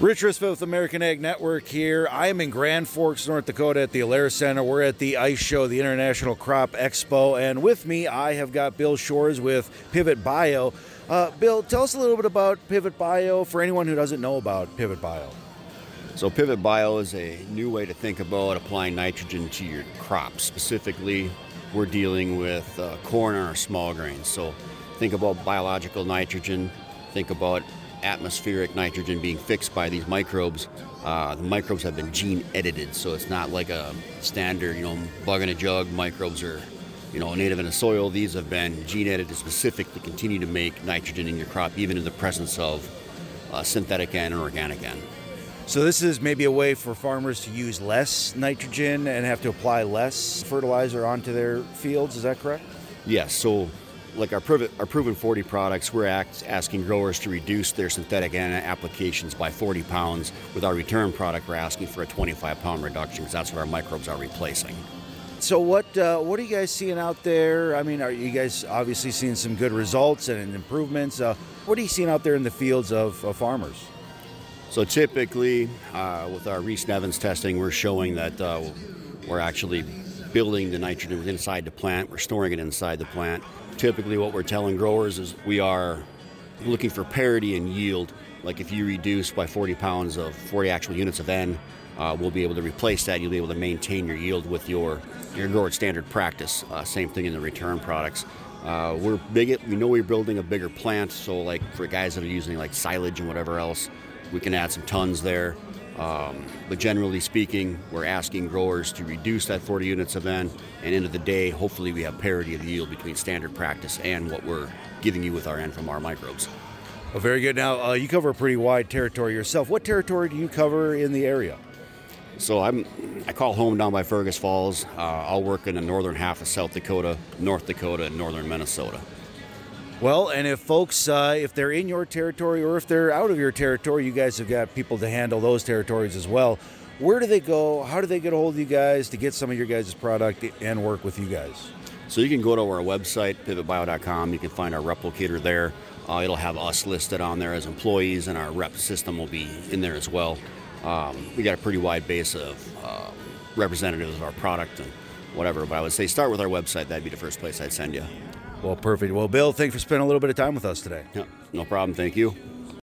Rich Risfeld with American Ag Network here. I am in Grand Forks, North Dakota at the Alerus Center. We're at the ICE Show, the International Crop Expo, and with me I have got Bill Shores with Pivot Bio. Uh, Bill, tell us a little bit about Pivot Bio for anyone who doesn't know about Pivot Bio. So, Pivot Bio is a new way to think about applying nitrogen to your crops. Specifically, we're dealing with uh, corn or small grains. So, think about biological nitrogen, think about atmospheric nitrogen being fixed by these microbes. Uh, the microbes have been gene edited, so it's not like a standard, you know, bug in a jug microbes are, you know, native in the soil. These have been gene edited specific to continue to make nitrogen in your crop, even in the presence of uh, synthetic N and organic N. So this is maybe a way for farmers to use less nitrogen and have to apply less fertilizer onto their fields. Is that correct? Yes. So like our, proven, our proven 40 products, we're act, asking growers to reduce their synthetic N applications by 40 pounds. With our return product, we're asking for a 25 pound reduction because that's what our microbes are replacing. So what uh, what are you guys seeing out there? I mean, are you guys obviously seeing some good results and improvements? Uh, what are you seeing out there in the fields of, of farmers? So typically, uh, with our Reese Nevins testing, we're showing that uh, we're actually building the nitrogen inside the plant. We're storing it inside the plant typically what we're telling growers is we are looking for parity in yield. Like if you reduce by 40 pounds of 40 actual units of N, uh, we'll be able to replace that. You'll be able to maintain your yield with your your grower standard practice. Uh, same thing in the return products. Uh, we're big. we know we're building a bigger plant, so like for guys that are using like silage and whatever else, we can add some tons there. Um, but generally speaking, we're asking growers to reduce that 40 units of N, and end of the day, hopefully we have parity of yield between standard practice and what we're giving you with our N from our microbes. Well, very good. Now, uh, you cover a pretty wide territory yourself. What territory do you cover in the area? So I'm, I call home down by Fergus Falls. Uh, I'll work in the northern half of South Dakota, North Dakota, and northern Minnesota. Well, and if folks, uh, if they're in your territory or if they're out of your territory, you guys have got people to handle those territories as well. Where do they go? How do they get a hold of you guys to get some of your guys' product and work with you guys? So you can go to our website, pivotbio.com. You can find our rep locator there. Uh, it'll have us listed on there as employees, and our rep system will be in there as well. Um, we got a pretty wide base of uh, representatives of our product and whatever. But I would say start with our website. That'd be the first place I'd send you. Well, perfect. Well, Bill, thanks for spending a little bit of time with us today. No problem. Thank you.